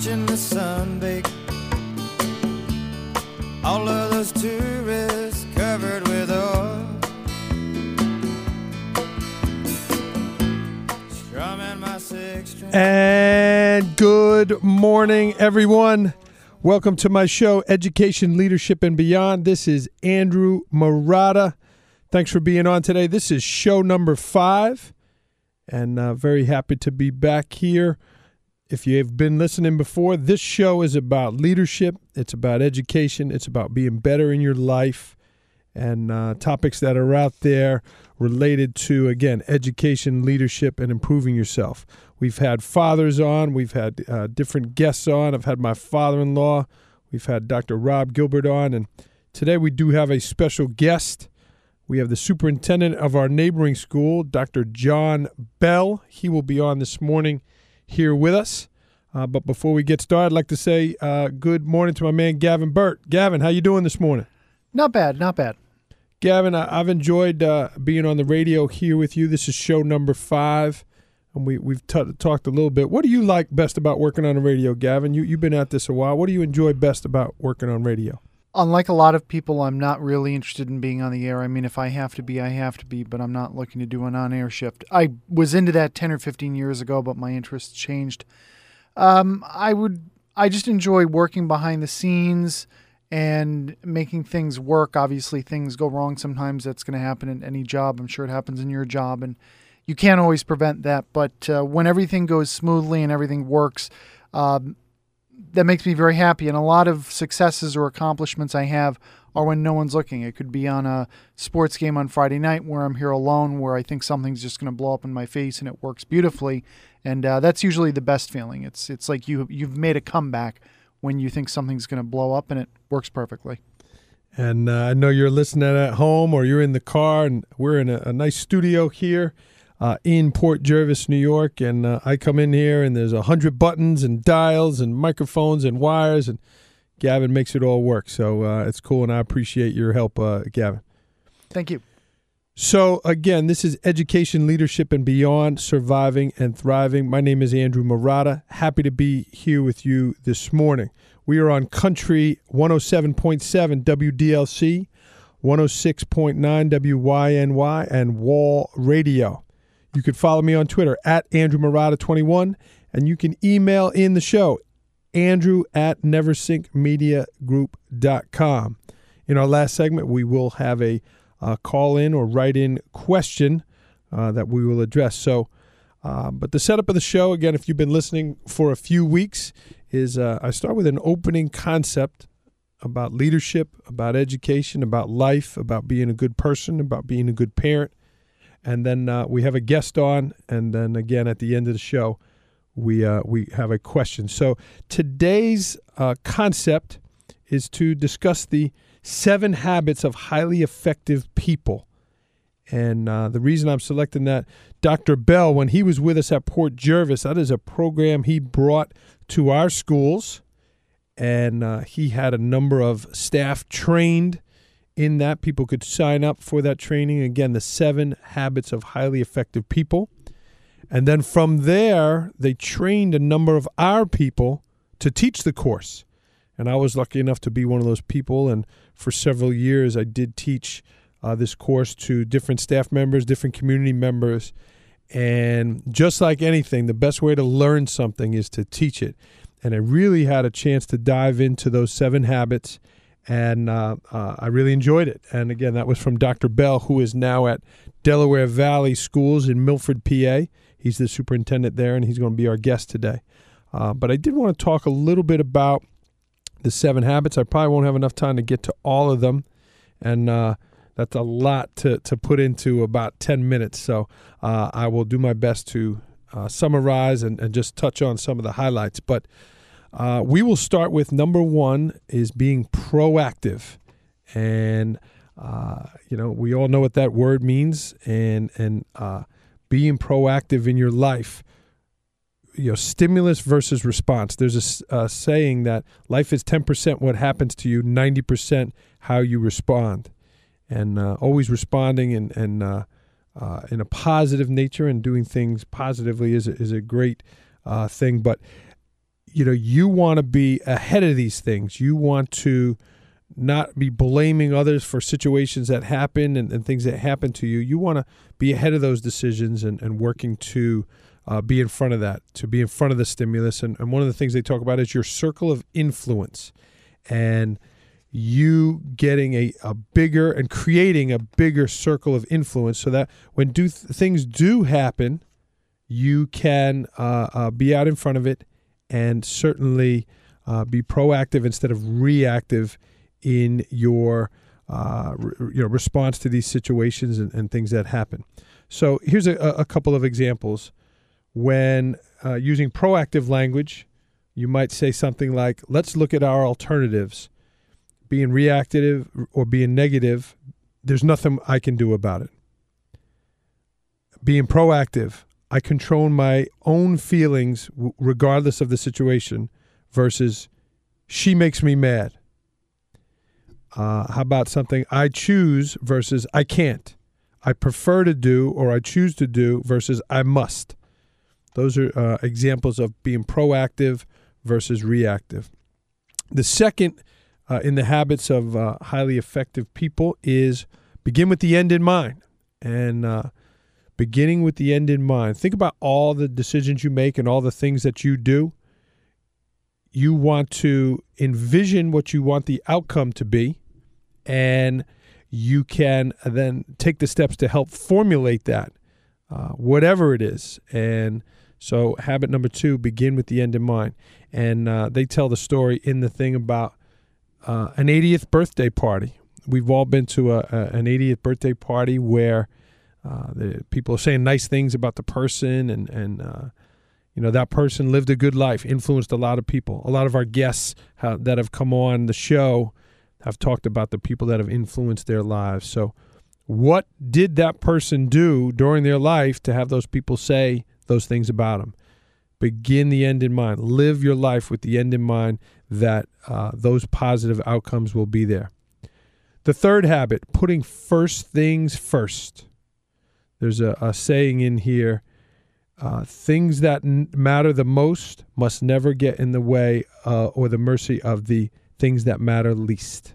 watching the sun bake. All of those tourists covered with oil. And good morning, everyone. Welcome to my show, Education, Leadership, and Beyond. This is Andrew Marotta. Thanks for being on today. This is show number five, and uh, very happy to be back here. If you have been listening before, this show is about leadership, it's about education, it's about being better in your life, and uh, topics that are out there related to, again, education, leadership, and improving yourself. We've had fathers on, we've had uh, different guests on. I've had my father in law, we've had Dr. Rob Gilbert on, and today we do have a special guest. We have the superintendent of our neighboring school, Dr. John Bell. He will be on this morning here with us. Uh, but before we get started, I'd like to say uh, good morning to my man Gavin Burt. Gavin, how you doing this morning? Not bad, not bad. Gavin, I, I've enjoyed uh, being on the radio here with you. This is show number five, and we we've t- talked a little bit. What do you like best about working on the radio, Gavin? You you've been at this a while. What do you enjoy best about working on radio? Unlike a lot of people, I'm not really interested in being on the air. I mean, if I have to be, I have to be, but I'm not looking to do an on air shift. I was into that 10 or 15 years ago, but my interests changed. Um, I would, I just enjoy working behind the scenes and making things work. Obviously, things go wrong sometimes. That's going to happen in any job. I'm sure it happens in your job, and you can't always prevent that. But uh, when everything goes smoothly and everything works, um, that makes me very happy. And a lot of successes or accomplishments I have are when no one's looking. It could be on a sports game on Friday night where I'm here alone, where I think something's just going to blow up in my face and it works beautifully. And uh, that's usually the best feeling. It's it's like you you've made a comeback when you think something's going to blow up and it works perfectly. And uh, I know you're listening at home or you're in the car, and we're in a, a nice studio here uh, in Port Jervis, New York. And uh, I come in here, and there's a hundred buttons and dials and microphones and wires, and Gavin makes it all work. So uh, it's cool, and I appreciate your help, uh, Gavin. Thank you. So, again, this is Education, Leadership, and Beyond Surviving and Thriving. My name is Andrew Marotta. Happy to be here with you this morning. We are on Country 107.7 WDLC, 106.9 WYNY, and Wall Radio. You can follow me on Twitter at Andrew Marotta21, and you can email in the show, andrew at neversinkmediagroup.com. In our last segment, we will have a uh, call in or write in question uh, that we will address. So, uh, but the setup of the show, again, if you've been listening for a few weeks, is uh, I start with an opening concept about leadership, about education, about life, about being a good person, about being a good parent. And then uh, we have a guest on, and then again at the end of the show, we uh, we have a question. So today's concept is to discuss the Seven Habits of Highly Effective People. And uh, the reason I'm selecting that, Dr. Bell, when he was with us at Port Jervis, that is a program he brought to our schools. And uh, he had a number of staff trained in that. People could sign up for that training. Again, the seven habits of highly effective people. And then from there, they trained a number of our people to teach the course. And I was lucky enough to be one of those people. And for several years, I did teach uh, this course to different staff members, different community members. And just like anything, the best way to learn something is to teach it. And I really had a chance to dive into those seven habits. And uh, uh, I really enjoyed it. And again, that was from Dr. Bell, who is now at Delaware Valley Schools in Milford, PA. He's the superintendent there, and he's going to be our guest today. Uh, but I did want to talk a little bit about the seven habits. I probably won't have enough time to get to all of them, and uh, that's a lot to, to put into about 10 minutes. So uh, I will do my best to uh, summarize and, and just touch on some of the highlights. But uh, we will start with number one is being proactive. And, uh, you know, we all know what that word means, and, and uh, being proactive in your life you know stimulus versus response. There's a, a saying that life is 10% what happens to you 90% how you respond. And uh, always responding and, and uh, uh, in a positive nature and doing things positively is a, is a great thing. But you know you want to be ahead of these things. You want to not be blaming others for situations that happen and, and things that happen to you. You want to be ahead of those decisions and, and working to uh, be in front of that, to be in front of the stimulus. And, and one of the things they talk about is your circle of influence and you getting a, a bigger and creating a bigger circle of influence so that when do th- things do happen, you can uh, uh, be out in front of it and certainly uh, be proactive instead of reactive in your uh, re- you know response to these situations and, and, things that happen. So here's a, a couple of examples. When uh, using proactive language, you might say something like, "Let's look at our alternatives." Being reactive or being negative, there's nothing I can do about it. Being proactive, I control my own feelings regardless of the situation versus she makes me mad. Uh, how about something I choose versus I can't? I prefer to do or I choose to do versus I must. Those are uh, examples of being proactive versus reactive. The second uh, in the habits of uh, highly effective people is begin with the end in mind. And uh, beginning with the end in mind, think about all the decisions you make and all the things that you do you want to envision what you want the outcome to be, and you can then take the steps to help formulate that, uh, whatever it is. And so, habit number two begin with the end in mind. And uh, they tell the story in the thing about uh, an 80th birthday party. We've all been to a, a an 80th birthday party where uh, the people are saying nice things about the person and, and uh, you know that person lived a good life influenced a lot of people. A lot of our guests that have come on the show have talked about the people that have influenced their lives. So what did that person do during their life to have those people say those things about them? Begin the end in mind. Live your life with the end in mind that uh, those positive outcomes will be there. The third habit putting first things first there's a, a saying in here uh, things that n- matter the most must never get in the way uh, or the mercy of the things that matter least.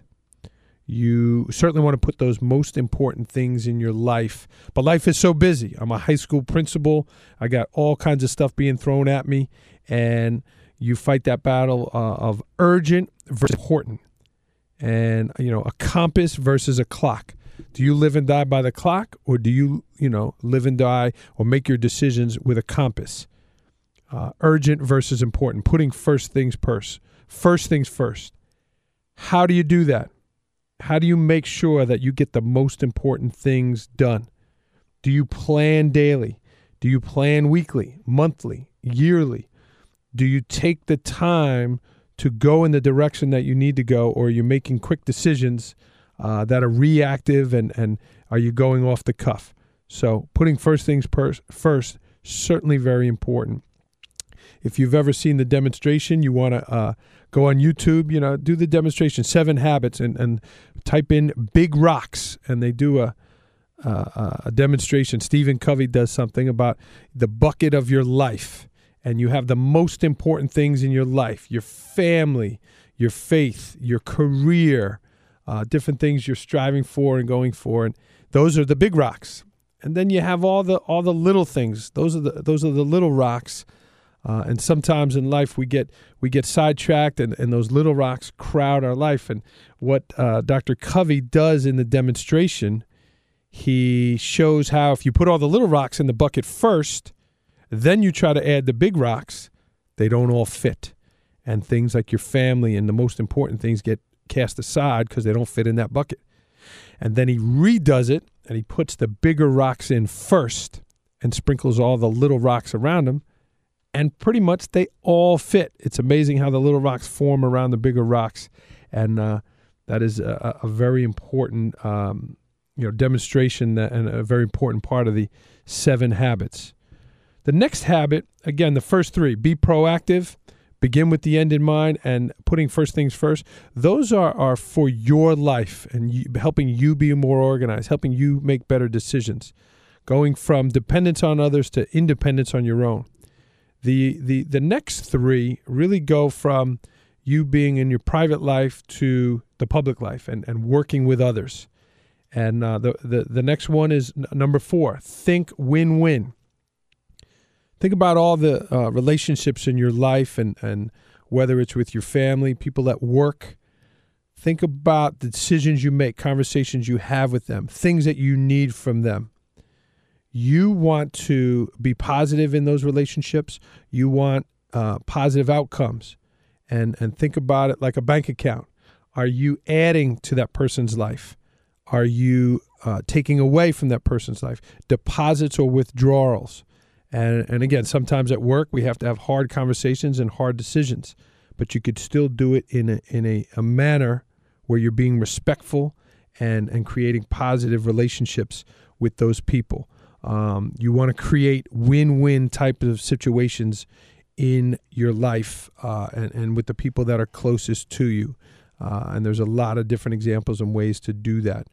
You certainly want to put those most important things in your life, but life is so busy. I'm a high school principal. I got all kinds of stuff being thrown at me, and you fight that battle uh, of urgent versus important, and you know a compass versus a clock. Do you live and die by the clock, or do you, you know, live and die or make your decisions with a compass? Uh, urgent versus important, putting first things first. First things first. How do you do that? How do you make sure that you get the most important things done? Do you plan daily? Do you plan weekly, monthly, yearly? Do you take the time to go in the direction that you need to go, or are you making quick decisions uh, that are reactive and, and are you going off the cuff? So putting first things per- first, certainly very important. If you've ever seen the demonstration, you want to uh, go on YouTube, you know, do the demonstration, seven habits, and, and type in big rocks, and they do a, a, a demonstration. Stephen Covey does something about the bucket of your life, and you have the most important things in your life your family, your faith, your career, uh, different things you're striving for and going for, and those are the big rocks. And then you have all the all the little things. Those are the those are the little rocks. Uh, and sometimes in life we get we get sidetracked, and, and those little rocks crowd our life. And what uh, Dr. Covey does in the demonstration, he shows how if you put all the little rocks in the bucket first, then you try to add the big rocks, they don't all fit. And things like your family and the most important things get cast aside because they don't fit in that bucket. And then he redoes it and he puts the bigger rocks in first and sprinkles all the little rocks around them. And pretty much they all fit. It's amazing how the little rocks form around the bigger rocks. And uh, that is a, a very important um, you know, demonstration that, and a very important part of the seven habits. The next habit, again, the first three be proactive, begin with the end in mind and putting first things first those are, are for your life and you, helping you be more organized helping you make better decisions going from dependence on others to independence on your own The the the next three really go from you being in your private life to the public life and, and working with others. And uh, the, the the next one is n- number four. Think win win. Think about all the uh, relationships in your life and and whether it's with your family, people at work. Think about the decisions you make, conversations you have with them, things that you need from them. You want to be positive in those relationships. You want uh, positive outcomes, and and think about it like a bank account. Are you adding to that person's life? Are you uh, taking away from that person's life? Deposits or withdrawals? And, and again, sometimes at work we have to have hard conversations and hard decisions, but you could still do it in a, in a, a manner where you're being respectful and, and creating positive relationships with those people. Um, you want to create win win type of situations in your life uh, and, and with the people that are closest to you. Uh, and there's a lot of different examples and ways to do that.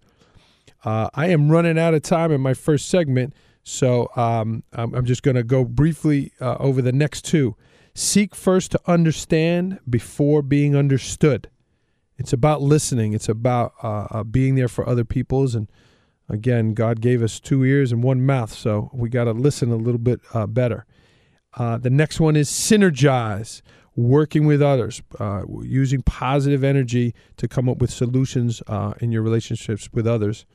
Uh, I am running out of time in my first segment, so um, I'm, just going to go briefly uh, over the next two. Seek first to understand before being understood. It's about listening. It's about uh, uh, being there for other people's. And again, God gave us two ears and one mouth, so we got to listen a little bit uh, better. the next one is synergize working with others, uh, using positive energy to come up with solutions uh, in your relationships with others.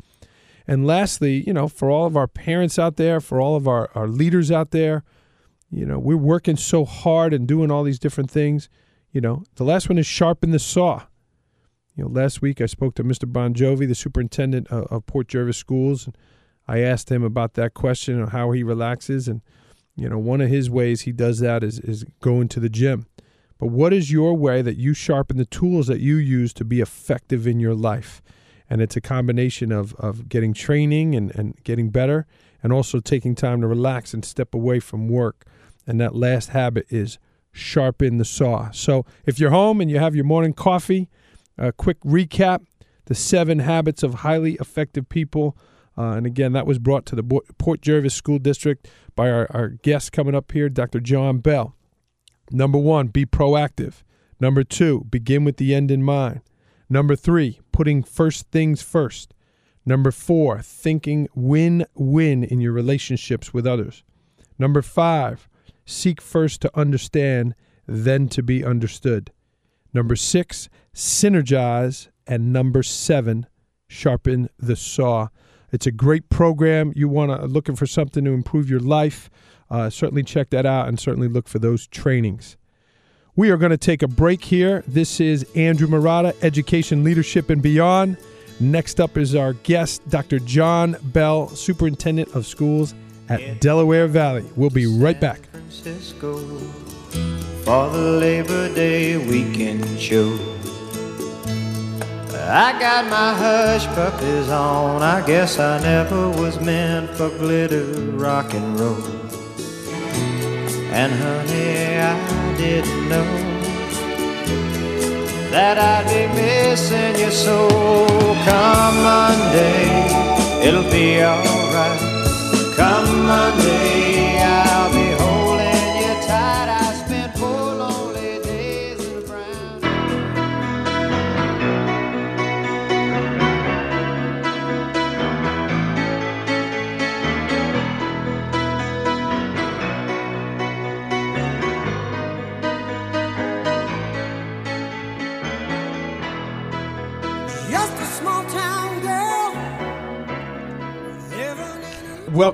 And lastly, you know, for all of our parents out there, for all of our, our leaders out there, you know, we're working so hard and doing all these different things. You know, the last one is sharpen the saw. You know, last week I spoke to Mr. Bongiovi, the superintendent of, of Port Jervis Schools, and I asked him about that question of how he relaxes. And, you know, one of his ways he does that is, is going to the gym. But what is your way that you sharpen the tools that you use to be effective in your life? And it's a combination of, of getting training and, and getting better and also taking time to relax and step away from work. And that last habit is sharpen the saw. So if you're home and you have your morning coffee, a quick recap the seven habits of highly effective people. Uh, and again, that was brought to the Port Jervis School District by our, our guest coming up here, Dr. John Bell. Number one, be proactive. Number two, begin with the end in mind. Number three, putting first things first. Number four, thinking win win in your relationships with others. Number five, seek first to understand, then to be understood. Number six, synergize. And number seven, sharpen the saw. It's a great program. You want to looking for something to improve your life uh, certainly check that out and certainly look for those trainings. We are going to take a break here. This is Andrew Marotta, Education, Leadership, and Beyond. Next up is our guest, Dr. John Bell, Superintendent of Schools at Delaware Valley. We'll be right back. Francisco for the Labor Day weekend show. I got my hush puppies on. I guess I never was meant for glitter rock and roll. And honey, I didn't know that I'd be missing you so. Come Monday, it'll be alright. Come Monday,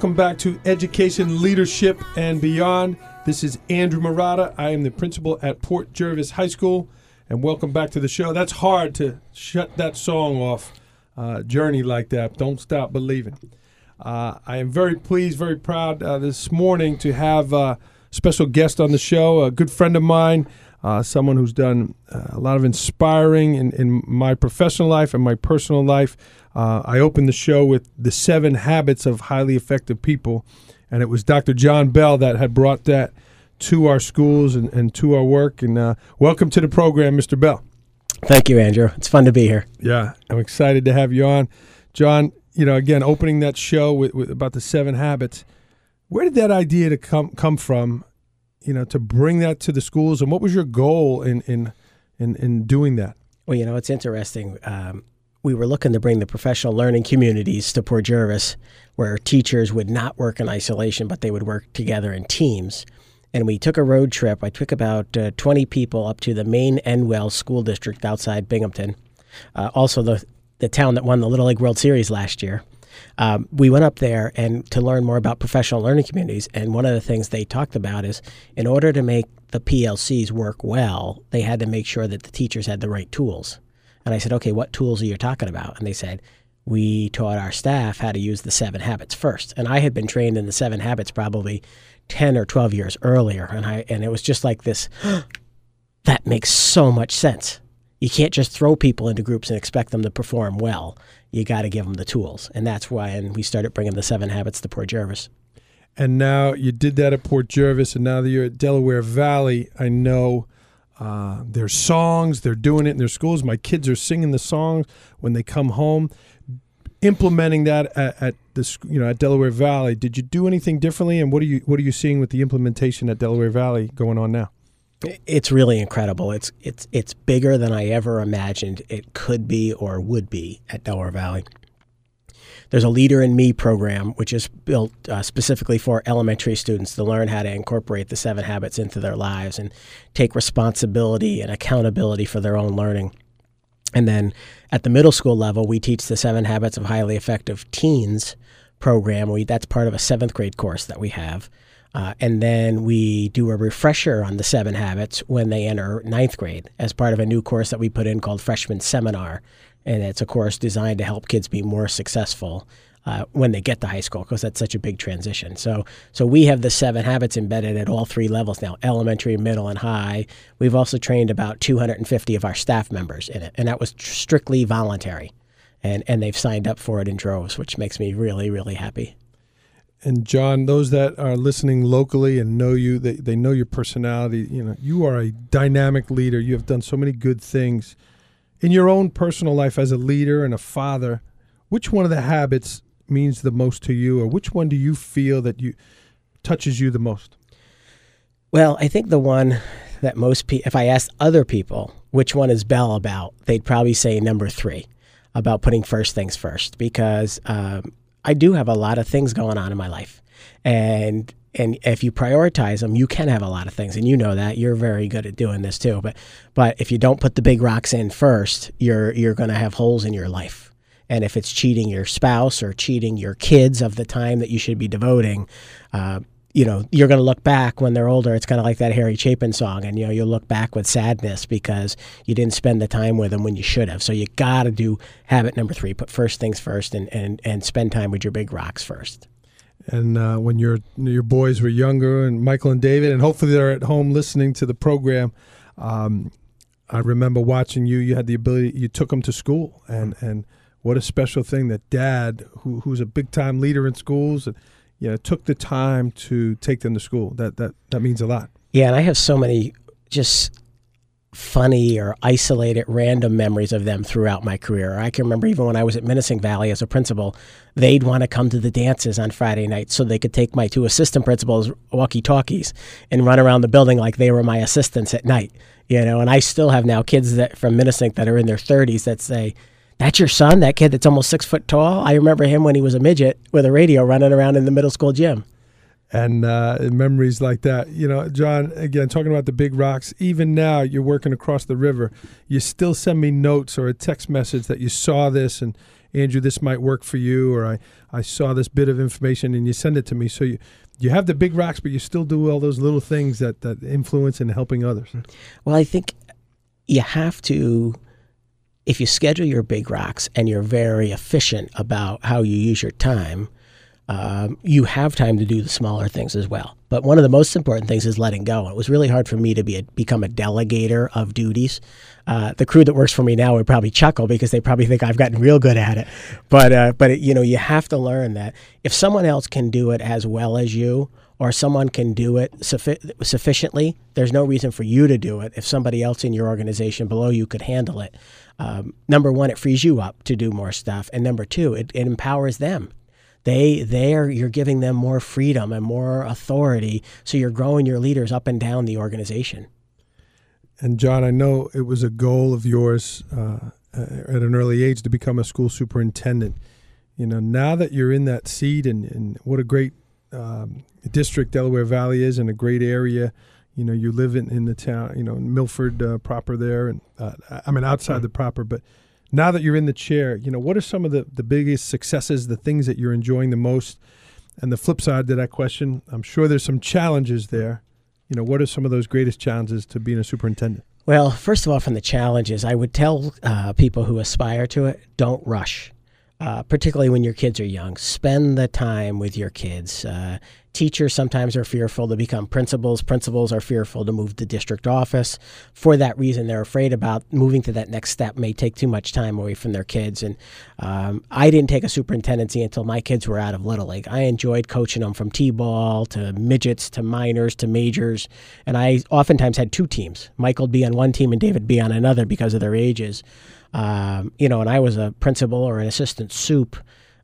Welcome back to Education, Leadership, and Beyond. This is Andrew Marotta. I am the principal at Port Jervis High School, and welcome back to the show. That's hard to shut that song off, uh, journey like that. Don't stop believing. Uh, I am very pleased, very proud uh, this morning to have a special guest on the show, a good friend of mine, uh, someone who's done uh, a lot of inspiring in, in my professional life and my personal life. Uh, I opened the show with the seven habits of highly effective people, and it was Dr. John Bell that had brought that to our schools and, and to our work. And uh, welcome to the program, Mr. Bell. Thank you, Andrew. It's fun to be here. Yeah, I'm excited to have you on, John. You know, again, opening that show with, with about the seven habits. Where did that idea to come come from? You know, to bring that to the schools? And what was your goal in in in, in doing that? Well, you know, it's interesting. Um, we were looking to bring the professional learning communities to Port Jervis, where teachers would not work in isolation, but they would work together in teams. And we took a road trip. I took about uh, 20 people up to the Maine-Endwell School District outside Binghamton, uh, also the, the town that won the Little League World Series last year. Um, we went up there and to learn more about professional learning communities. And one of the things they talked about is in order to make the PLCs work well, they had to make sure that the teachers had the right tools. And I said, okay, what tools are you talking about? And they said, we taught our staff how to use the seven habits first. And I had been trained in the seven habits probably 10 or 12 years earlier. And I, and it was just like this, that makes so much sense. You can't just throw people into groups and expect them to perform well. You got to give them the tools. And that's why, and we started bringing the seven habits to Port Jervis. And now you did that at Port Jervis, and now that you're at Delaware Valley, I know uh, there's songs, they're doing it in their schools. My kids are singing the songs when they come home. Implementing that at, at you know, at Delaware Valley, did you do anything differently? And what are you what are you seeing with the implementation at Delaware Valley going on now? It's really incredible. It's it's it's bigger than I ever imagined it could be or would be at Delaware Valley. There's a Leader in Me program, which is built uh, specifically for elementary students to learn how to incorporate the seven habits into their lives and take responsibility and accountability for their own learning. And then at the middle school level, we teach the Seven Habits of Highly Effective Teens program. We, that's part of a seventh grade course that we have. Uh, and then we do a refresher on the seven habits when they enter ninth grade as part of a new course that we put in called Freshman Seminar and it's a course designed to help kids be more successful uh, when they get to high school because that's such a big transition. So, so we have the seven habits embedded at all three levels now: elementary, middle, and high. We've also trained about 250 of our staff members in it, and that was tr- strictly voluntary, and and they've signed up for it in droves, which makes me really, really happy. And John, those that are listening locally and know you, they, they know your personality. You know, you are a dynamic leader. You have done so many good things in your own personal life as a leader and a father, which one of the habits means the most to you, or which one do you feel that you touches you the most? Well, I think the one that most people, if I asked other people which one is Bell about, they'd probably say number three, about putting first things first, because um, I do have a lot of things going on in my life, and and if you prioritize them, you can have a lot of things, and you know that you're very good at doing this too. But but if you don't put the big rocks in first, you're you're going to have holes in your life. And if it's cheating your spouse or cheating your kids of the time that you should be devoting, uh, you know you're going to look back when they're older. It's kind of like that Harry Chapin song, and you know you'll look back with sadness because you didn't spend the time with them when you should have. So you got to do habit number three: put first things first, and and and spend time with your big rocks first and uh, when your your boys were younger, and Michael and David, and hopefully they're at home listening to the program. Um, I remember watching you. You had the ability. You took them to school, and and what a special thing that Dad, who who's a big time leader in schools, and you know, took the time to take them to school. That that that means a lot. Yeah, and I have so many just funny or isolated random memories of them throughout my career. I can remember even when I was at Minisink Valley as a principal, they'd want to come to the dances on Friday night so they could take my two assistant principals walkie talkies and run around the building like they were my assistants at night. You know, and I still have now kids that from Minisink that are in their 30s that say, that's your son, that kid that's almost six foot tall. I remember him when he was a midget with a radio running around in the middle school gym and uh, memories like that. You know, John, again, talking about the big rocks, even now you're working across the river, you still send me notes or a text message that you saw this and Andrew, this might work for you, or I, I saw this bit of information and you send it to me. So you, you have the big rocks, but you still do all those little things that, that influence and helping others. Well, I think you have to, if you schedule your big rocks and you're very efficient about how you use your time – um, you have time to do the smaller things as well. But one of the most important things is letting go. It was really hard for me to be a, become a delegator of duties. Uh, the crew that works for me now would probably chuckle because they probably think I've gotten real good at it. But uh, but it, you know you have to learn that if someone else can do it as well as you, or someone can do it suffi- sufficiently, there's no reason for you to do it if somebody else in your organization below you could handle it. Um, number one, it frees you up to do more stuff, and number two, it, it empowers them They they're you're giving them more freedom and more authority, so you're growing your leaders up and down the organization. And John, I know it was a goal of yours uh, at an early age to become a school superintendent. You know, now that you're in that seat, and, and what a great um, district Delaware Valley is, and a great area. You know, you live in, in the town, you know, in Milford uh, proper there, and uh, I mean outside the proper. But now that you're in the chair, you know, what are some of the, the biggest successes, the things that you're enjoying the most? And the flip side to that question, I'm sure there's some challenges there. You know, what are some of those greatest challenges to being a superintendent? Well, first of all, from the challenges, I would tell uh, people who aspire to it don't rush uh, particularly when your kids are young. Spend the time with your kids. Uh, teachers sometimes are fearful to become principals. Principals are fearful to move to district office. For that reason, they're afraid about moving to that next step may take too much time away from their kids. And um, I didn't take a superintendency until my kids were out of Little League. I enjoyed coaching them from T-ball to midgets to minors to majors. And I oftentimes had two teams. Michael would be on one team and David be on another because of their ages. Um, you know, and I was a principal or an assistant soup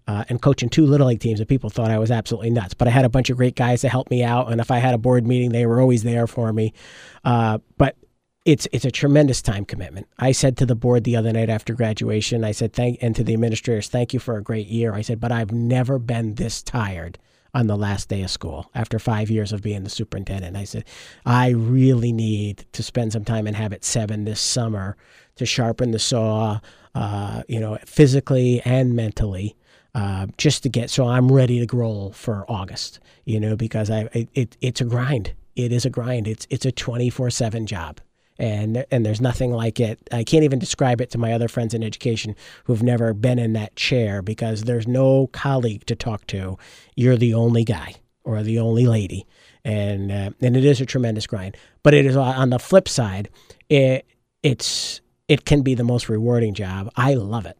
uh, and coaching two little league teams, and people thought I was absolutely nuts. But I had a bunch of great guys to help me out, and if I had a board meeting, they were always there for me. Uh, but it's it's a tremendous time commitment. I said to the board the other night after graduation, I said thank and to the administrators, thank you for a great year. I said, but I've never been this tired on the last day of school after five years of being the superintendent. I said, I really need to spend some time in Habit Seven this summer to sharpen the saw, uh, you know, physically and mentally. Uh, just to get so I'm ready to grow for August, you know, because I it it's a grind. It is a grind. It's it's a 24/7 job. And and there's nothing like it. I can't even describe it to my other friends in education who've never been in that chair because there's no colleague to talk to. You're the only guy or the only lady. And uh, and it is a tremendous grind. But it is on the flip side, it it's it can be the most rewarding job. I love it.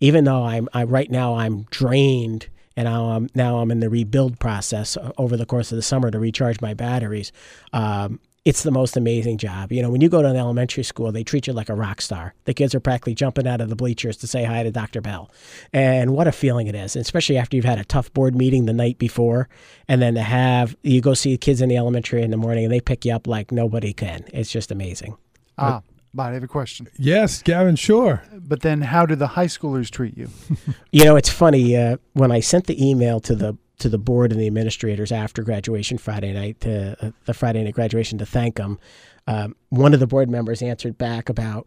Even though I'm I, right now I'm drained and now I'm now I'm in the rebuild process over the course of the summer to recharge my batteries. Um, it's the most amazing job. You know, when you go to an elementary school, they treat you like a rock star. The kids are practically jumping out of the bleachers to say hi to Dr. Bell. And what a feeling it is, especially after you've had a tough board meeting the night before. And then to have, you go see kids in the elementary in the morning and they pick you up like nobody can. It's just amazing. Ah, but I have a question. Yes, Gavin, sure. But then, how do the high schoolers treat you? you know, it's funny. Uh, when I sent the email to the to the board and the administrators after graduation Friday night, to, uh, the Friday night graduation, to thank them, um, one of the board members answered back about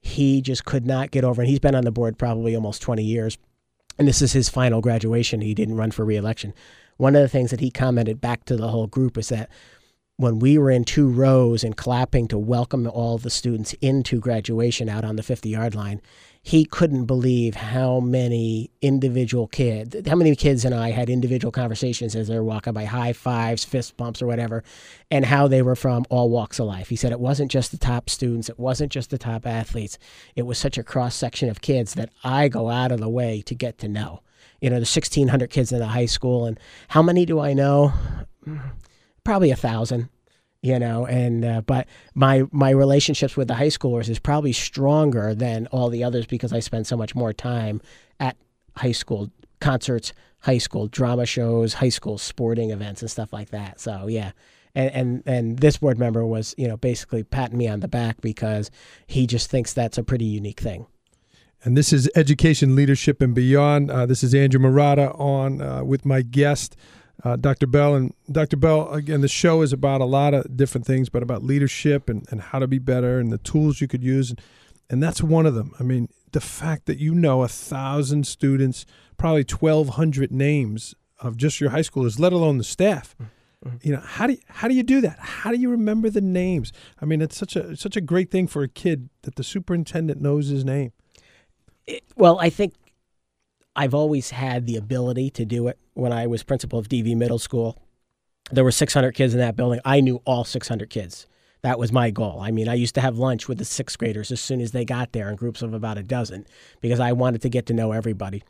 he just could not get over, and he's been on the board probably almost 20 years, and this is his final graduation. He didn't run for reelection. One of the things that he commented back to the whole group is that when we were in two rows and clapping to welcome all the students into graduation out on the 50 yard line, he couldn't believe how many individual kids, how many kids and I had individual conversations as they were walking by, high fives, fist bumps, or whatever, and how they were from all walks of life. He said it wasn't just the top students, it wasn't just the top athletes, it was such a cross section of kids that I go out of the way to get to know. You know, the 1,600 kids in the high school, and how many do I know? Mm, probably a thousand you know and uh, but my my relationships with the high schoolers is probably stronger than all the others because i spend so much more time at high school concerts high school drama shows high school sporting events and stuff like that. So yeah. And and, and this board member was you know basically patting me on the back because he just thinks that's a pretty unique thing. And this is education leadership and beyond. Uh, this is andrew Marotta on uh, with my guest uh, Dr. Bell. And Dr. Bell, again, the show is about a lot of different things, but about leadership and, and how to be better and the tools you could use. And, and that's one of them. I mean, the fact that you know a thousand students, probably 1,200 names of just your high schoolers, let alone the staff. Mm-hmm. You know how do you, how do you do that? How do you remember the names? I mean, it's such a such a great thing for a kid that the superintendent knows his name. It, well, I think I've always had the ability to do it. When I was principal of DV Middle School, there were 600 kids in that building. I knew all 600 kids. That was my goal. I mean, I used to have lunch with the sixth graders as soon as they got there in groups of about a dozen because I wanted to get to know everybody.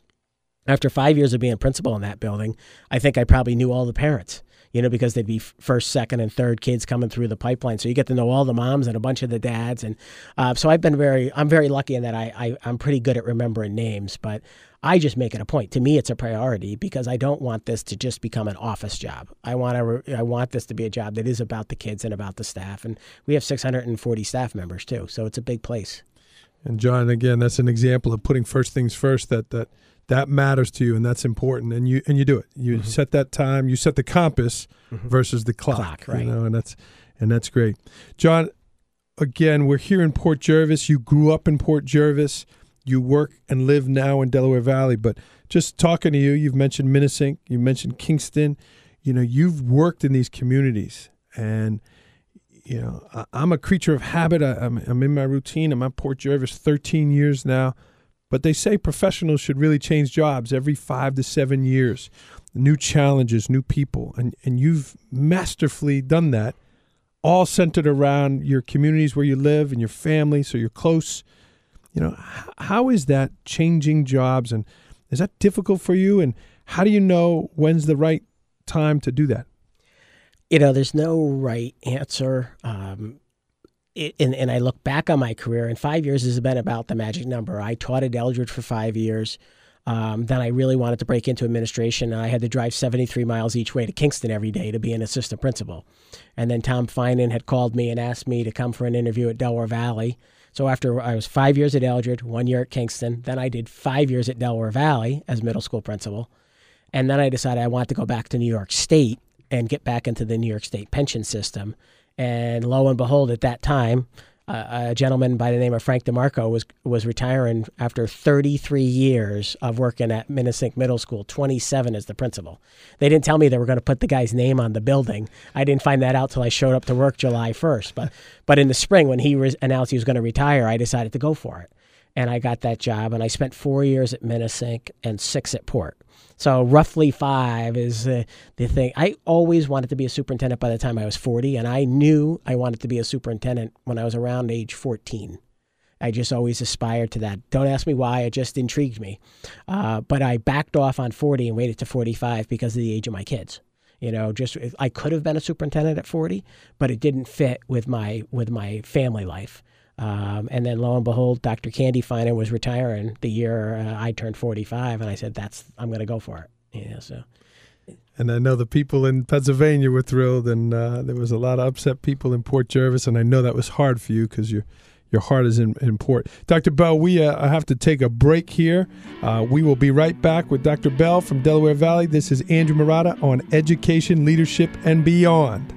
After five years of being principal in that building, I think I probably knew all the parents you know, because they'd be first, second, and third kids coming through the pipeline. So you get to know all the moms and a bunch of the dads, and uh, so I've been very, I'm very lucky in that I, I I'm pretty good at remembering names, but I just make it a point. To me, it's a priority because I don't want this to just become an office job. I want to, I want this to be a job that is about the kids and about the staff, and we have 640 staff members too, so it's a big place. And John, again, that's an example of putting first things first. That that that matters to you, and that's important. And you and you do it. You Mm-hmm. set that time. You set the compass versus the clock. Clock, right. You know, and that's and that's great. John, again, we're here in Port Jervis. You grew up in Port Jervis. You work and live now in Delaware Valley. But just talking to you, you've mentioned Minisink. You mentioned Kingston. You know, you've worked in these communities, and you know, I, I'm a creature of habit. I, I'm, I'm in my routine. I'm at Port Jervis 13 years now. But they say professionals should really change jobs every five to seven years. New challenges, new people. And, and you've masterfully done that, all centered around your communities where you live and your family, so you're close. You know, how is that changing jobs? And is that difficult for you? And how do you know when's the right time to do that? you know, there's no right answer. Um, it, and, and I look back on my career, and five years has been about the magic number. I taught at Eldred for five years. Um, then I really wanted to break into administration, and I had to drive 73 miles each way to Kingston every day to be an assistant principal. And then Tom Finan had called me and asked me to come for an interview at Delaware Valley. So after I was five years at Eldred, one year at Kingston, then I did five years at Delaware Valley as middle school principal. And then I decided I wanted to go back to New York State and get back into the New York State pension system. And lo and behold, at that time, a gentleman by the name of Frank DeMarco was was retiring after 33 years of working at Minisink Middle School, 27 as the principal. They didn't tell me they were going to put the guy's name on the building. I didn't find that out till I showed up to work July 1st. But but in the spring, when he re- announced he was going to retire, I decided to go for it, and I got that job. And I spent four years at Minisink and six at Port. So roughly five is uh, the thing. I always wanted to be a superintendent by the time I was 40, and I knew I wanted to be a superintendent when I was around age 14. I just always aspired to that. Don't ask me why, it just intrigued me. Uh, but I backed off on 40 and waited to 45 because of the age of my kids. You know, just I could have been a superintendent at 40, but it didn't fit with my with my family life. Um, and then lo and behold, Dr. Candy Finan was retiring the year uh, I turned 45, and I said, "That's I'm going to go for it." Yeah, so And I know the people in Pennsylvania were thrilled, and uh, there was a lot of upset people in Port Jervis, and I know that was hard for you because your your heart is in, in Port. Dr. Bell, we uh, have to take a break here. Uh, we will be right back with Dr. Bell from Delaware Valley. This is Andrew Marotta on Education, Leadership, and Beyond.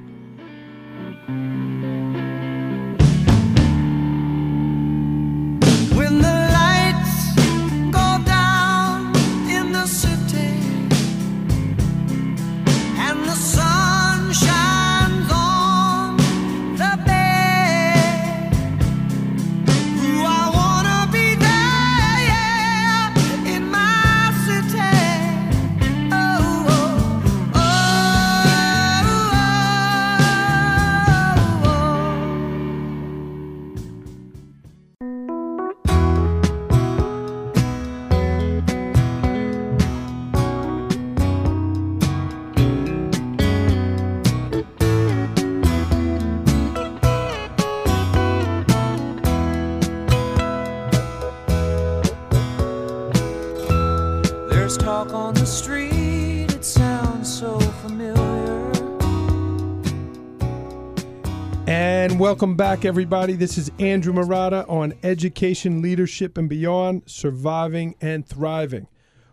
Welcome back, everybody. This is Andrew Marotta on Education, Leadership, and Beyond Surviving and Thriving.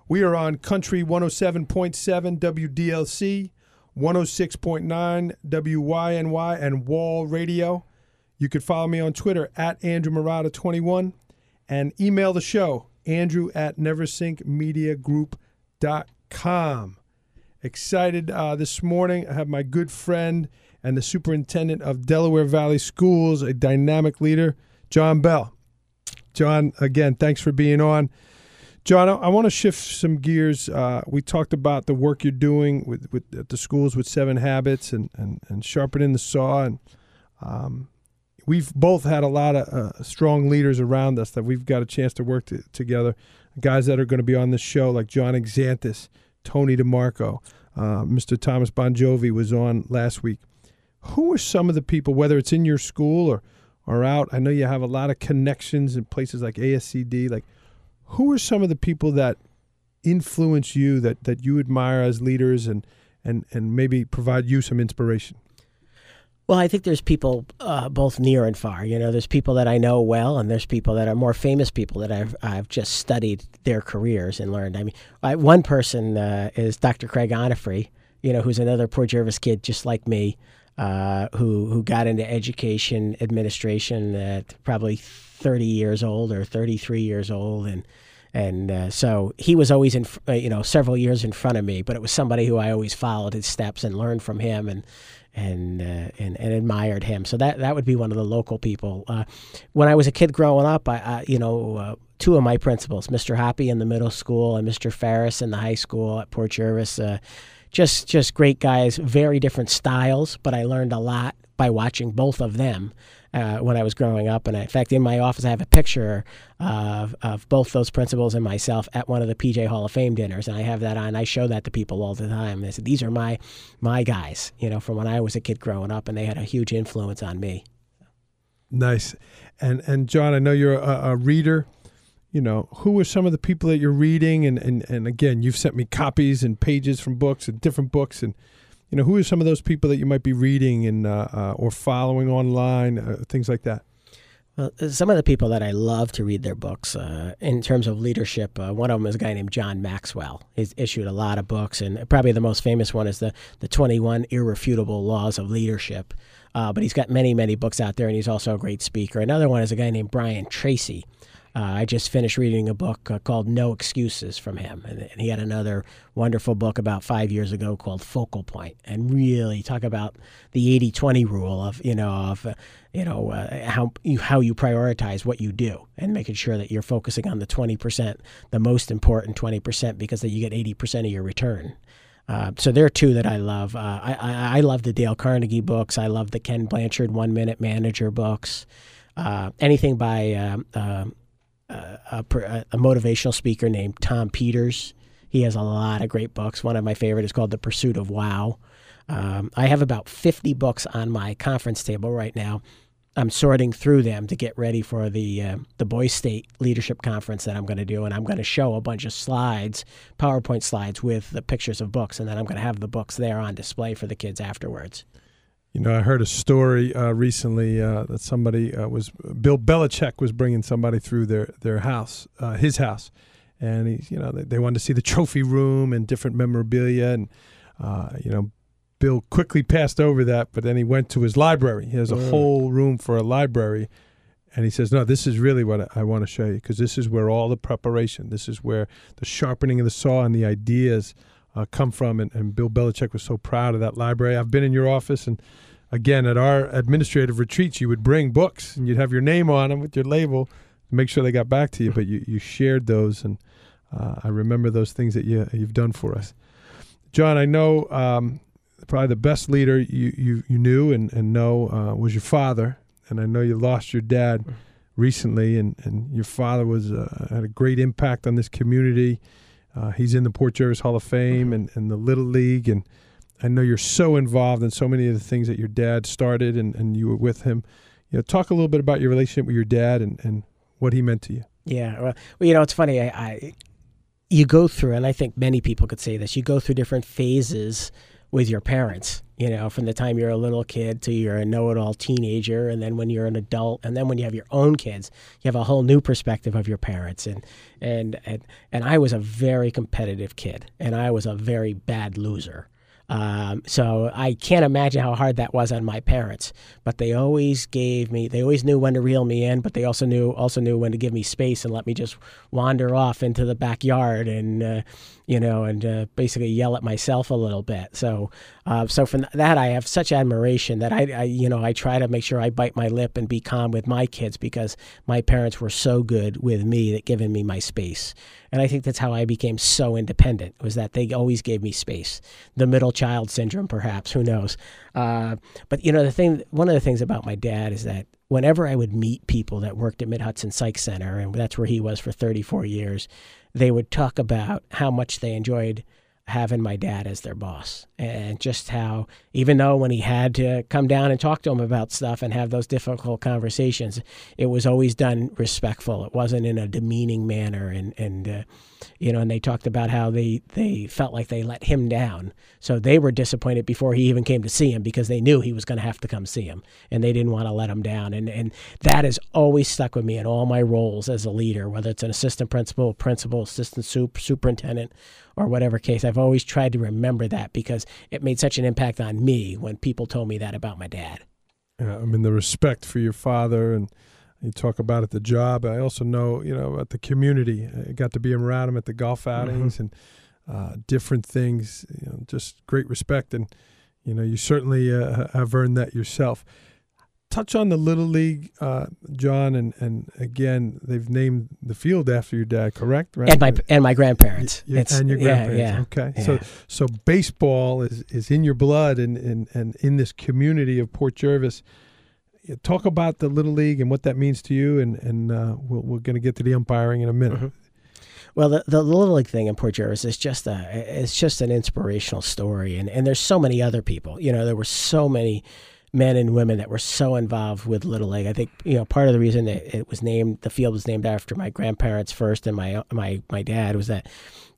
We are on Country 107.7 WDLC, 106.9 WYNY, and Wall Radio. You can follow me on Twitter at Andrew Marotta21 and email the show, andrew at neversinkmediagroup.com excited uh, this morning. I have my good friend and the superintendent of Delaware Valley Schools, a dynamic leader, John Bell. John, again, thanks for being on. John, I, I want to shift some gears. Uh, we talked about the work you're doing with, with at the schools with Seven Habits and, and, and sharpening the saw. And um, we've both had a lot of uh, strong leaders around us that we've got a chance to work to, together. Guys that are going to be on this show, like John Exantis, Tony DeMarco, uh, Mr. Thomas Bongiovi was on last week. Who are some of the people, whether it's in your school or or out? I know you have a lot of connections in places like ASCD. Like, who are some of the people that influence you that that you admire as leaders and and and maybe provide you some inspiration? Well, I think there's people uh, both near and far. You know, there's people that I know well, and there's people that are more famous people that I've I've just studied their careers and learned. I mean, I, one person uh, is Dr. Craig Onifrey. You know, who's another Port Jervis kid just like me, uh, who who got into education administration at probably 30 years old or 33 years old, and and uh, so he was always in uh, you know several years in front of me. But it was somebody who I always followed his steps and learned from him, and and, uh, and and admired him. So that that would be one of the local people. Uh, when I was a kid growing up, I, I you know uh, two of my principals, Mr. Hoppy in the middle school and Mr. Ferris in the high school at Port Jervis. Just just great guys, very different styles, but I learned a lot by watching both of them uh, when I was growing up. And in fact, in my office, I have a picture of, of both those principals and myself at one of the PJ Hall of Fame dinners, and I have that on. I show that to people all the time. They said these are my my guys, you know, from when I was a kid growing up, and they had a huge influence on me. Nice, and and John, I know you're a, a reader. You know, who are some of the people that you're reading? And, and and again, you've sent me copies and pages from books and different books and you know, who are some of those people that you might be reading and uh, uh, or following online, uh, things like that? Well, uh, some of the people that I love to read their books uh, in terms of leadership, uh, one of them is a guy named John Maxwell. He's issued a lot of books, and probably the most famous one is the the 21 Irrefutable Laws of Leadership. but he's got many, many books out there, and he's also a great speaker. Another one is a guy named Brian Tracy. Uh, I just finished reading a book uh, called No Excuses from him. And, and, he had another wonderful book about five years ago called Focal Point. And really talk about the 80 20 rule of, you know, of, uh, you know, uh, how, you, how you prioritize what you do and making sure that you're focusing on the 20%, the most important 20%, because then you get 80% of your return. Uh, so there are two that I love. Uh, I, I, I love the Dale Carnegie books. I love the Ken Blanchard One Minute Manager books. anything by a, a, motivational speaker named Tom Peters. He has a lot of great books. One of my favorite is called The Pursuit of Wow. Um, I have about 50 books on my conference table right now. I'm sorting through them to get ready for the uh, the Boys State Leadership Conference that I'm going to do, and I'm going to show a bunch of slides, PowerPoint slides with the pictures of books, and then I'm going to have the books there on display for the kids afterwards. You know, I heard a story uh, recently uh, that somebody uh, was Bill Belichick was bringing somebody through their their house, uh, his house, and he, you know, they, they, wanted to see the trophy room and different memorabilia, and uh, you know, Bill quickly passed over that, but then he went to his library. He has a mm. whole room for a library, and he says, "No, this is really what I, I want to show you because this is where all the preparation, this is where the sharpening of the saw and the ideas." Uh, come from. And, and, Bill Belichick was so proud of that library. I've been in your office, and again, at our administrative retreats, you would bring books and you'd have your name on them with your label to make sure they got back to you. But you, you shared those, and uh, I remember those things that you, you've done for us. John, I know um, probably the best leader you, you, you knew and, and know uh, was your father. And I know you lost your dad recently, and, and your father was uh, had a great impact on this community. Uh, he's in the Port Jervis Hall of Fame and, and the Little League, and I know you're so involved in so many of the things that your dad started and, and you were with him. You know, talk a little bit about your relationship with your dad and, and what he meant to you. Yeah. Well, you know, it's funny. I, I, you go through, and I think many people could say this, you go through different phases with your parents, you know, from the time you're a little kid to you're a know it all teenager. And then when you're an adult, and then when you have your own kids, you have a whole new perspective of your parents. And, and, and, and I was a very competitive kid, and I was a very bad loser. Um, so I can't imagine how hard that was on my parents. But they always gave me, they always knew when to reel me in, but they also knew also knew when to give me space and let me just wander off into the backyard and uh, you know and uh, basically yell at myself a little bit. So uh, so from that I have such admiration that I, I you know I try to make sure I bite my lip and be calm with my kids because my parents were so good with me that giving me my space. And I think that's how I became so independent was that they always gave me space. The middle child syndrome, perhaps, who knows? Uh, but you know, the thing, one of the things about my dad is that whenever I would meet people that worked at Mid Hudson Psych Center, and that's where he was for 34 years, they would talk about how much they enjoyed having my dad as their boss. And just how even though when he had to come down and talk to him about stuff and have those difficult conversations it was always done respectful. It wasn't in a demeaning manner. And and uh, you know and they talked about how they they felt like they let him down. So they were disappointed before he even came to see him because they knew he was going to have to come see him. And they didn't want to let him down. And and that has always stuck with me in all my roles as a leader whether it's an assistant principal principal assistant soup superintendent or whatever case. I've always tried to remember that because it made such an impact on me when people told me that about my dad. Yeah, I mean the respect for your father, and you talk about at the job. I also know, you know, at the community. I got to be around him at the golf outings and uh, different things. You know, just great respect, and you know, you certainly uh, have earned that yourself. Touch on the little league, uh, John, and and again, they've named the field after your dad, correct? Right. And my and my grandparents. Y- y- It's- and your grandparents. yeah, okay. So yeah. so baseball is, is in your blood and, and, and in this community of Port Jervis. Talk about the Little League and what that means to you, and, and uh, we'll, we're going to get to the umpiring in a minute. Mhm. Well, the, the little league thing in Port Jervis is just a it's just an inspirational story, and and there's so many other people. You know, there were so many men and women that were so involved with little league. I think you know part of the reason that it was named the field was named after my grandparents first and my my my dad was that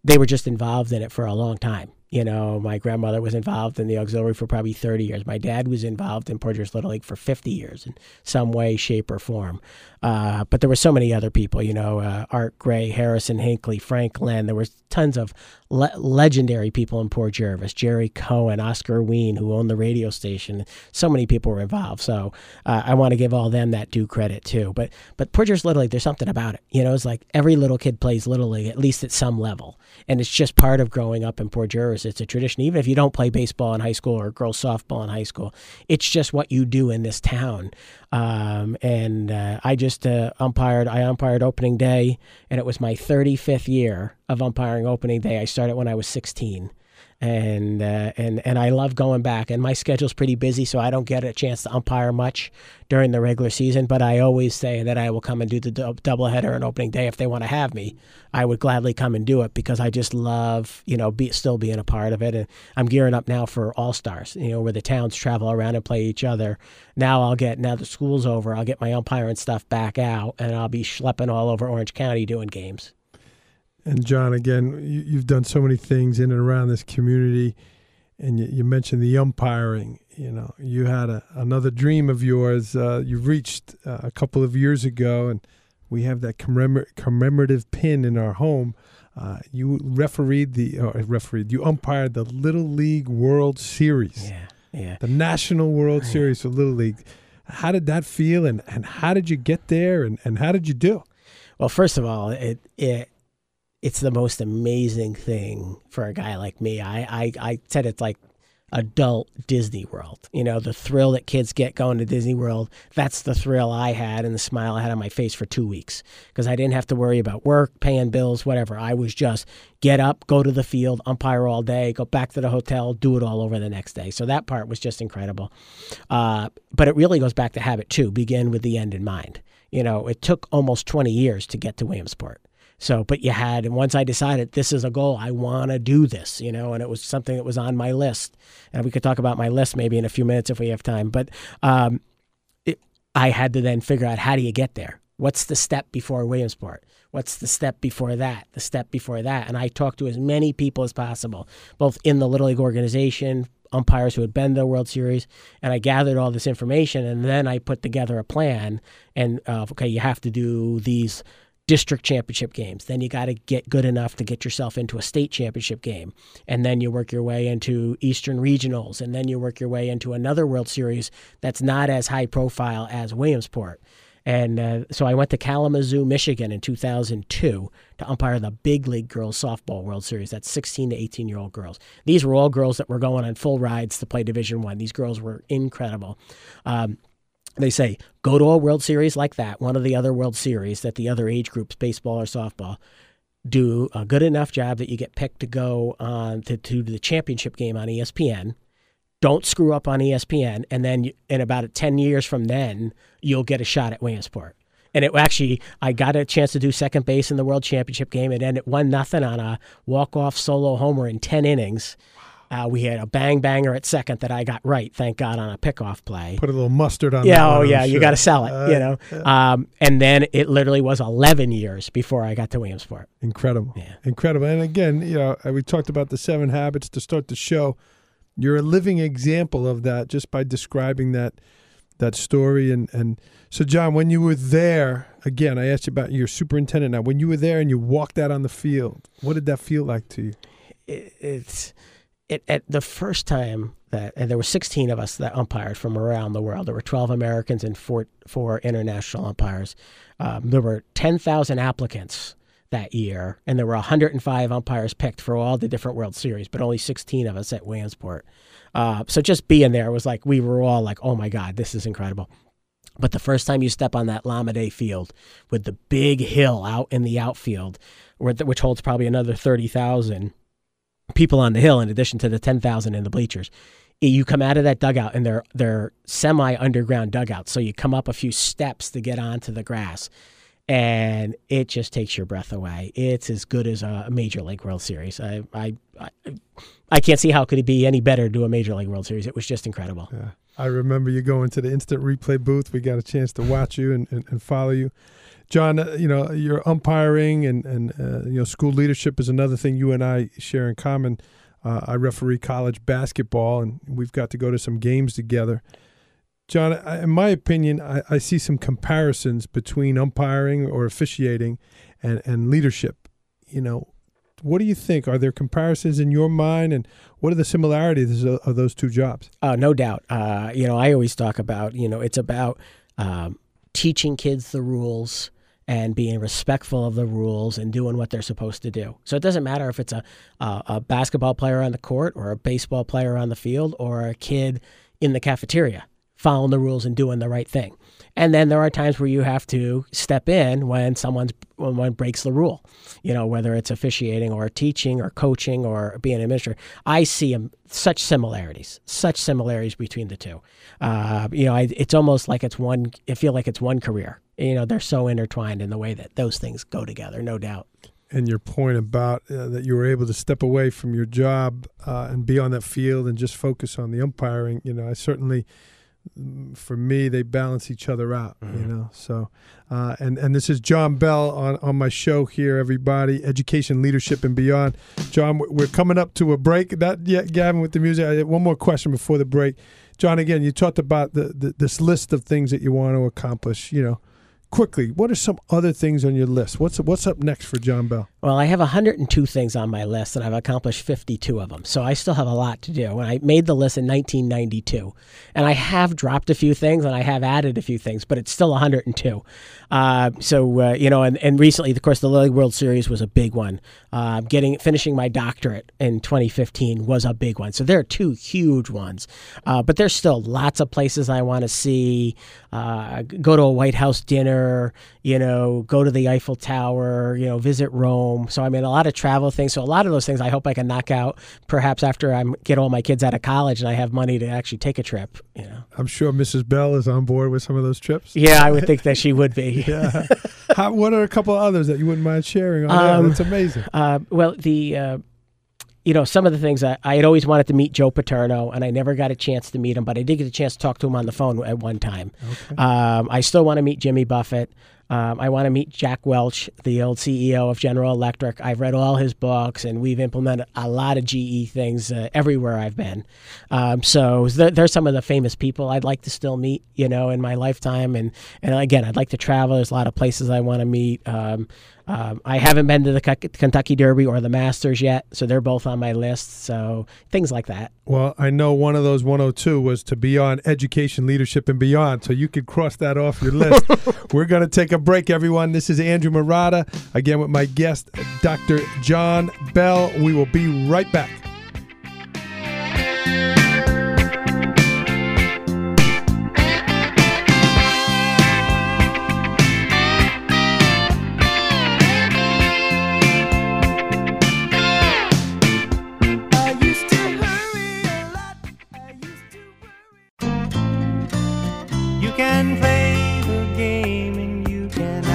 they were just involved in it for a long time. You know, my grandmother was involved in the auxiliary for probably 30 years. My dad was involved in Port Jervis Little League for 50 years in some way, shape, or form. Uh, but there were so many other people, you know, uh, Art Gray, Harrison Hinckley, Frank Len. There was tons of le- legendary people in Port Jervis. Jerry Cohen, Oscar Ween, who owned the radio station. So many people were involved. So uh, I want to give all them that due credit too. But but Port Jervis Little League, there's something about it. You know, it's like every little kid plays Little League at least at some level, and it's just part of growing up in Port Jervis. It's a tradition. Even if you don't play baseball in high school or girls softball in high school, it's just what you do in this town. Um, and uh, I just uh, umpired. I umpired opening day, and it was my 35th year of umpiring opening day. I started when I was 16, and uh, and and I love going back. And my schedule's pretty busy, so I don't get a chance to umpire much during the regular season. But I always say that I will come and do the doubleheader and opening day if they want to have me. I would gladly come and do it because I just love you know be, still being a part of it. And I'm gearing up now for All Stars, you know, where the towns travel around and play each other. Now I'll get now the school's over, I'll get my umpire and stuff back out, and I'll be schlepping all over Orange County doing games. And John, again, you, you've done so many things in and around this community, and you, you mentioned the umpiring. You know, you had a, another dream of yours. Uh, you reached uh, a couple of years ago, and we have that commemor- commemorative pin in our home. Uh, you refereed the or refereed. You umpired the Little League World Series, Yeah, yeah. the National World Series for Little League. How did that feel, and, and how did you get there, and, and how did you do? Well, first of all, it it it's the most amazing thing for a guy like me. I I, I said it's like adult Disney World. You know, the thrill that kids get going to Disney World. That's the thrill I had and the smile I had on my face for two weeks because I didn't have to worry about work, paying bills, whatever. I was just get up, go to the field, umpire all day, go back to the hotel, do it all over the next day. So that part was just incredible. Uh, but it really goes back to habit too. Begin with the end in mind. You know, it took almost 20 years to get to Williamsport. So, but you had, and once I decided this is a goal, I want to do this, you know, and it was something that was on my list. And we could talk about my list maybe in a few minutes if we have time. But um, it, I had to then figure out how do you get there? What's the step before Williamsport? What's the step before that? The step before that? And I talked to as many people as possible, both in the Little League organization, umpires who had been the World Series, and I gathered all this information, and then I put together a plan. And uh, okay, you have to do these district championship games. Then you got to get good enough to get yourself into a state championship game. And then you work your way into Eastern regionals. And then you work your way into another World Series that's not as high profile as Williamsport. And uh, so I went to Kalamazoo, Michigan in 2002 to umpire the Big League Girls Softball World Series. That's 16 to 18 year old girls. These were all girls that were going on full rides to play Division One. These girls were incredible. Um, they say go to a World Series like that, one of the other World Series that the other age groups, baseball or softball, do a good enough job that you get picked to go on to, to the championship game on ESPN. Don't screw up on ESPN, and then you, in about 10 years from then, you'll get a shot at Williamsport. And it actually, I got a chance to do second base in the World Championship game. And it ended one nothing on a walk off solo homer in ten innings. Uh, we had a bang banger at second that I got right, thank God, on a pickoff play. Put a little mustard on. Yeah, oh yeah, you got to sell it, Uh, you know. Um, and then it literally was 11 years before I got to Williamsport. Incredible. Yeah. Incredible. And again, you know, uh, we talked about the seven habits to start the show. You're a living example of that just by describing that that story and and so John, when you were there, again, I asked you about your superintendent now. When you were there and you walked out on the field, what did that feel like to you? It, it's it, at the first time that and there were 16 of us that umpired from around the world. There were 12 Americans and four four international umpires. Um, there were 10,000 applicants that year, and there were 105 umpires picked for all the different World Series, but only 16 of us at Williamsport. Uh, so just being there was like we were all like, "Oh my God, this is incredible." But the first time you step on that Lamade field with the big hill out in the outfield, which holds probably another 30,000 people on the hill in addition to the 10,000 in the bleachers. You come out of that dugout and they're they're semi underground dugouts, so you come up a few steps to get onto the grass, and it just takes your breath away. It's as good as a Major League World Series. I I I, I can't see how could it be any better to a Major League World Series. It was just incredible. Yeah. I remember you going to the instant replay booth. We got a chance to watch you and, and, and follow you. John, uh, you know, your umpiring and, and uh, you know, school leadership is another thing you and I share in common. Uh, I referee college basketball, and we've got to go to some games together. John, I, in my opinion, I, I see some comparisons between umpiring or officiating and, and leadership. You know, what do you think? Are there comparisons in your mind, and what are the similarities of, of those two jobs? Oh, no doubt. Uh, you know, I always talk about, you know, it's about um, teaching kids the rules and being respectful of the rules and doing what they're supposed to do. So it doesn't matter if it's a, a, a basketball player on the court or a baseball player on the field or a kid in the cafeteria following the rules and doing the right thing. And then there are times where you have to step in when someone's when one breaks the rule. You know, whether it's officiating or teaching or coaching or being an administrator. I see such similarities, such similarities between the two. Uh, you know, I, it's almost like it's one. I feel like it's one career. You know, they're so intertwined in the way that those things go together. No doubt. and your point about uh, that you were able to step away from your job uh, and be on that field and just focus on the umpiring, you know, I certainly, mm, for me, they balance each other out, you know. So, uh, and and this is John Bell on on my show here, everybody, education, leadership, and beyond. John, we're- we're coming up to a break. Not yet, Gavin, with the music. I have one more question before the break. John, again, you talked about the, the this list of things that you want to accomplish. You know, quickly, what are some other things on your list? What's what's up next for John Bell? Well, I have 102 things on my list, and I've accomplished 52 of them. So I still have a lot to do. And I made the list in 1992, and I have dropped a few things, and I have added a few things, but it's still 102. Uh, so uh, you know, and, and recently, of course, the League World Series was a big one. Uh, getting finishing my doctorate in 2015 was a big one. So there are two huge ones, uh, but there's still lots of places I want to see. Uh, go to a White House dinner, you know, go to the Eiffel Tower, you know, visit Rome. So I mean, a lot of travel things. So a lot of those things I hope I can knock out, perhaps after I get all my kids out of college and I have money to actually take a trip. You know. I'm sure Mrs. Bell is on board with some of those trips. Yeah, I would think that she would be. Yeah. How, what are a couple of others that you wouldn't mind sharing on? Um, That's amazing. Uh, well, the uh, you know some of the things I, I had always wanted to meet Joe Paterno, and I never got a chance to meet him, but I did get a chance to talk to him on the phone at one time. Um, I still want to meet Jimmy Buffett. Um, I want to meet Jack Welch, the old CEO of General Electric. I've read all his books, and we've implemented a lot of GE things uh, everywhere I've been. Um, so th- there's some of the famous people I'd like to still meet, you know, in my lifetime. And and again, I'd like to travel. There's a lot of places I want to meet. Um, um, I haven't been to the Kentucky Derby or the Masters yet, so they're both on my list. So things like that. Well, I know one of those 102 was to be on education, leadership, and beyond. So you could cross that off your list. We're going to take a break, everyone. This is Andrew Marotta, again with my guest, Dr. John Bell. We will be right back. Can play the game and you can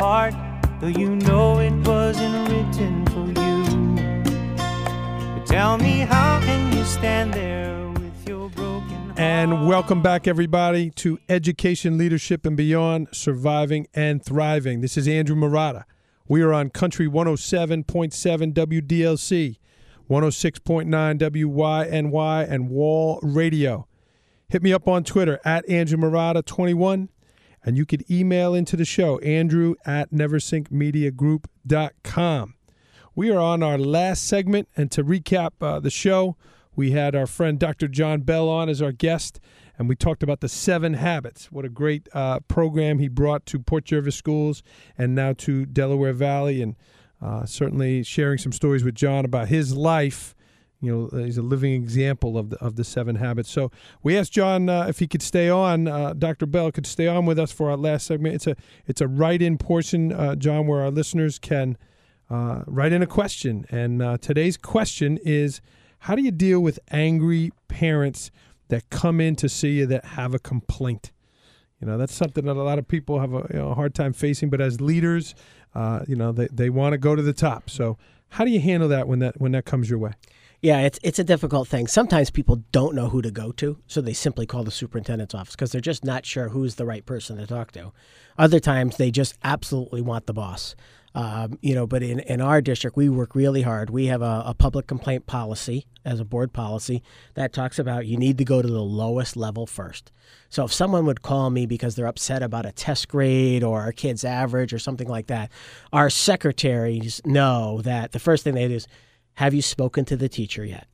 heart, though you know it wasn't written for you. But tell me, how can you stand there with your broken heart? And welcome back, everybody, to Education, Leadership, and Beyond Surviving and Thriving. This is Andrew Marotta. We are on Country 107.7 WDLC, 106.9 WYNY, and Wall Radio. Hit me up on Twitter at Andrew Marotta21, and you could email into the show, andrew at neversinkmediagroup.com. We are on our last segment, and to recap uh, the show, we had our friend Dr. John Bell on as our guest, and we talked about the seven habits. What a great uh, program he brought to Port Jervis schools and now to Delaware Valley, and uh, certainly sharing some stories with John about his life. You know, he's a living example of the of the seven habits. So we asked John uh, if he could stay on. Uh, Dr. Bell could stay on with us for our last segment. It's a it's a write-in portion, uh, John, where our listeners can uh, write in a question. And uh, today's question is how do you deal with angry parents that come in to see you that have a complaint? You know, that's something that a lot of people have a, you know, hard time facing. But as leaders, uh, you know, they, they want to go to the top. So how do you handle that when that when that comes your way? Yeah, it's it's a difficult thing. Sometimes people don't know who to go to, so they simply call the superintendent's office because they're just not sure who's the right person to talk to. Other times they just absolutely want the boss. Um, you know, but in, in our district, we work really hard. We have a, a public complaint policy as a board policy that talks about you need to go to the lowest level first. So if someone would call me because they're upset about a test grade or a kid's average or something like that, our secretaries know that the first thing they do is, have you spoken to the teacher yet?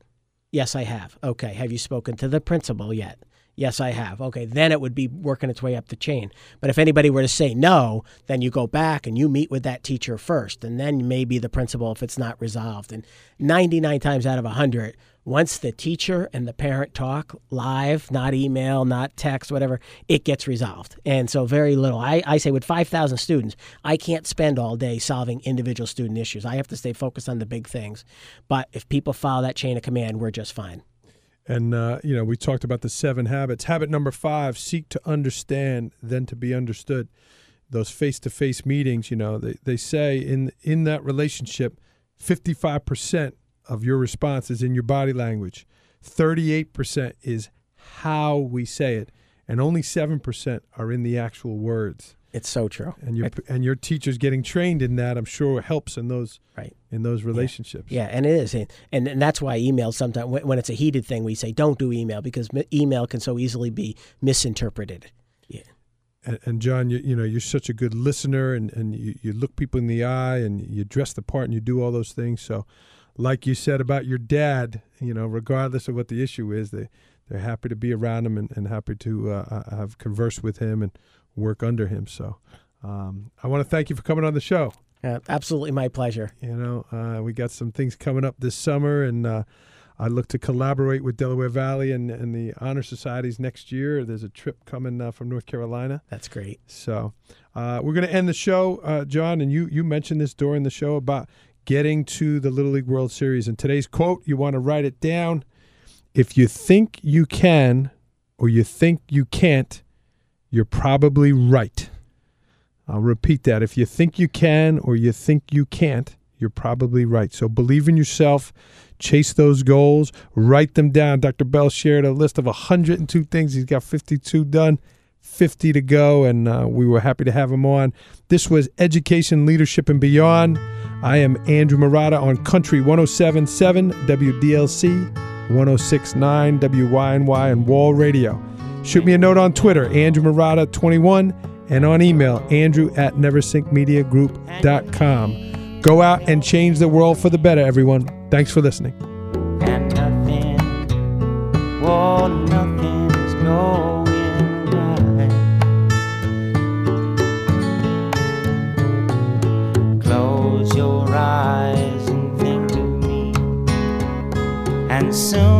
Yes, I have. Okay. Have you spoken to the principal yet? Yes, I have. Okay, then it would be working its way up the chain. But if anybody were to say no, then you go back and you meet with that teacher first, and then maybe the principal if it's not resolved. And 99 times out of 100, once the teacher and the parent talk live, not email, not text, whatever, it gets resolved. And so very little. I, I say with 5,000 students, I can't spend all day solving individual student issues. I have to stay focused on the big things. But if people follow that chain of command, we're just fine. And, uh, you know, we talked about the seven habits. Habit number five seek to understand, then to be understood. Those face to face meetings, you know, they, they say in, in that relationship, 55% of your response is in your body language, 38% is how we say it, and only 7% are in the actual words. It's so true. And your and your teachers getting trained in that, I'm sure, helps in those Right. in those relationships. Yeah, and it is, and and, and that's why email sometimes when, when it's a heated thing, we say don't do email because email can so easily be misinterpreted. Yeah, And, and John, you, you know, you're such a good listener, and, and you, you look people in the eye, and you dress the part, and you do all those things. So, like you said about your dad, you know, regardless of what the issue is, they they're happy to be around him and, and happy to uh, uh, have conversed with him and work under him. So, um, I want to thank you for coming on the show. uh, absolutely my pleasure. You know, uh, we got some things coming up this summer, and uh, I look to collaborate with Delaware Valley and, and the honor societies next year. There's a trip coming uh, from North Carolina. That's great. So uh, we're going to end the show, uh, John, and you you mentioned this during the show about getting to the Little League World Series. And today's quote, you want to write it down. If you think you can or you think you can't, you're probably right. I'll repeat that. If you think you can or you think you can't, you're probably right. So believe in yourself, chase those goals, write them down. Dr. Bell shared a list of 102 things. He's got 52 done, 50 to go, and uh, we were happy to have him on. This was Education, Leadership, and Beyond. I am Andrew Marotta on Country 1077 WDLC, 1069 WYNY, and Wall Radio. Shoot me a note on Twitter, Andrew Marotta21, and on email, andrew at neversinkmediagroup.com. Go out and change the world for the better, everyone. Thanks for listening. and nothing, oh, nothing is going right. Close your eyes and think of me, and soon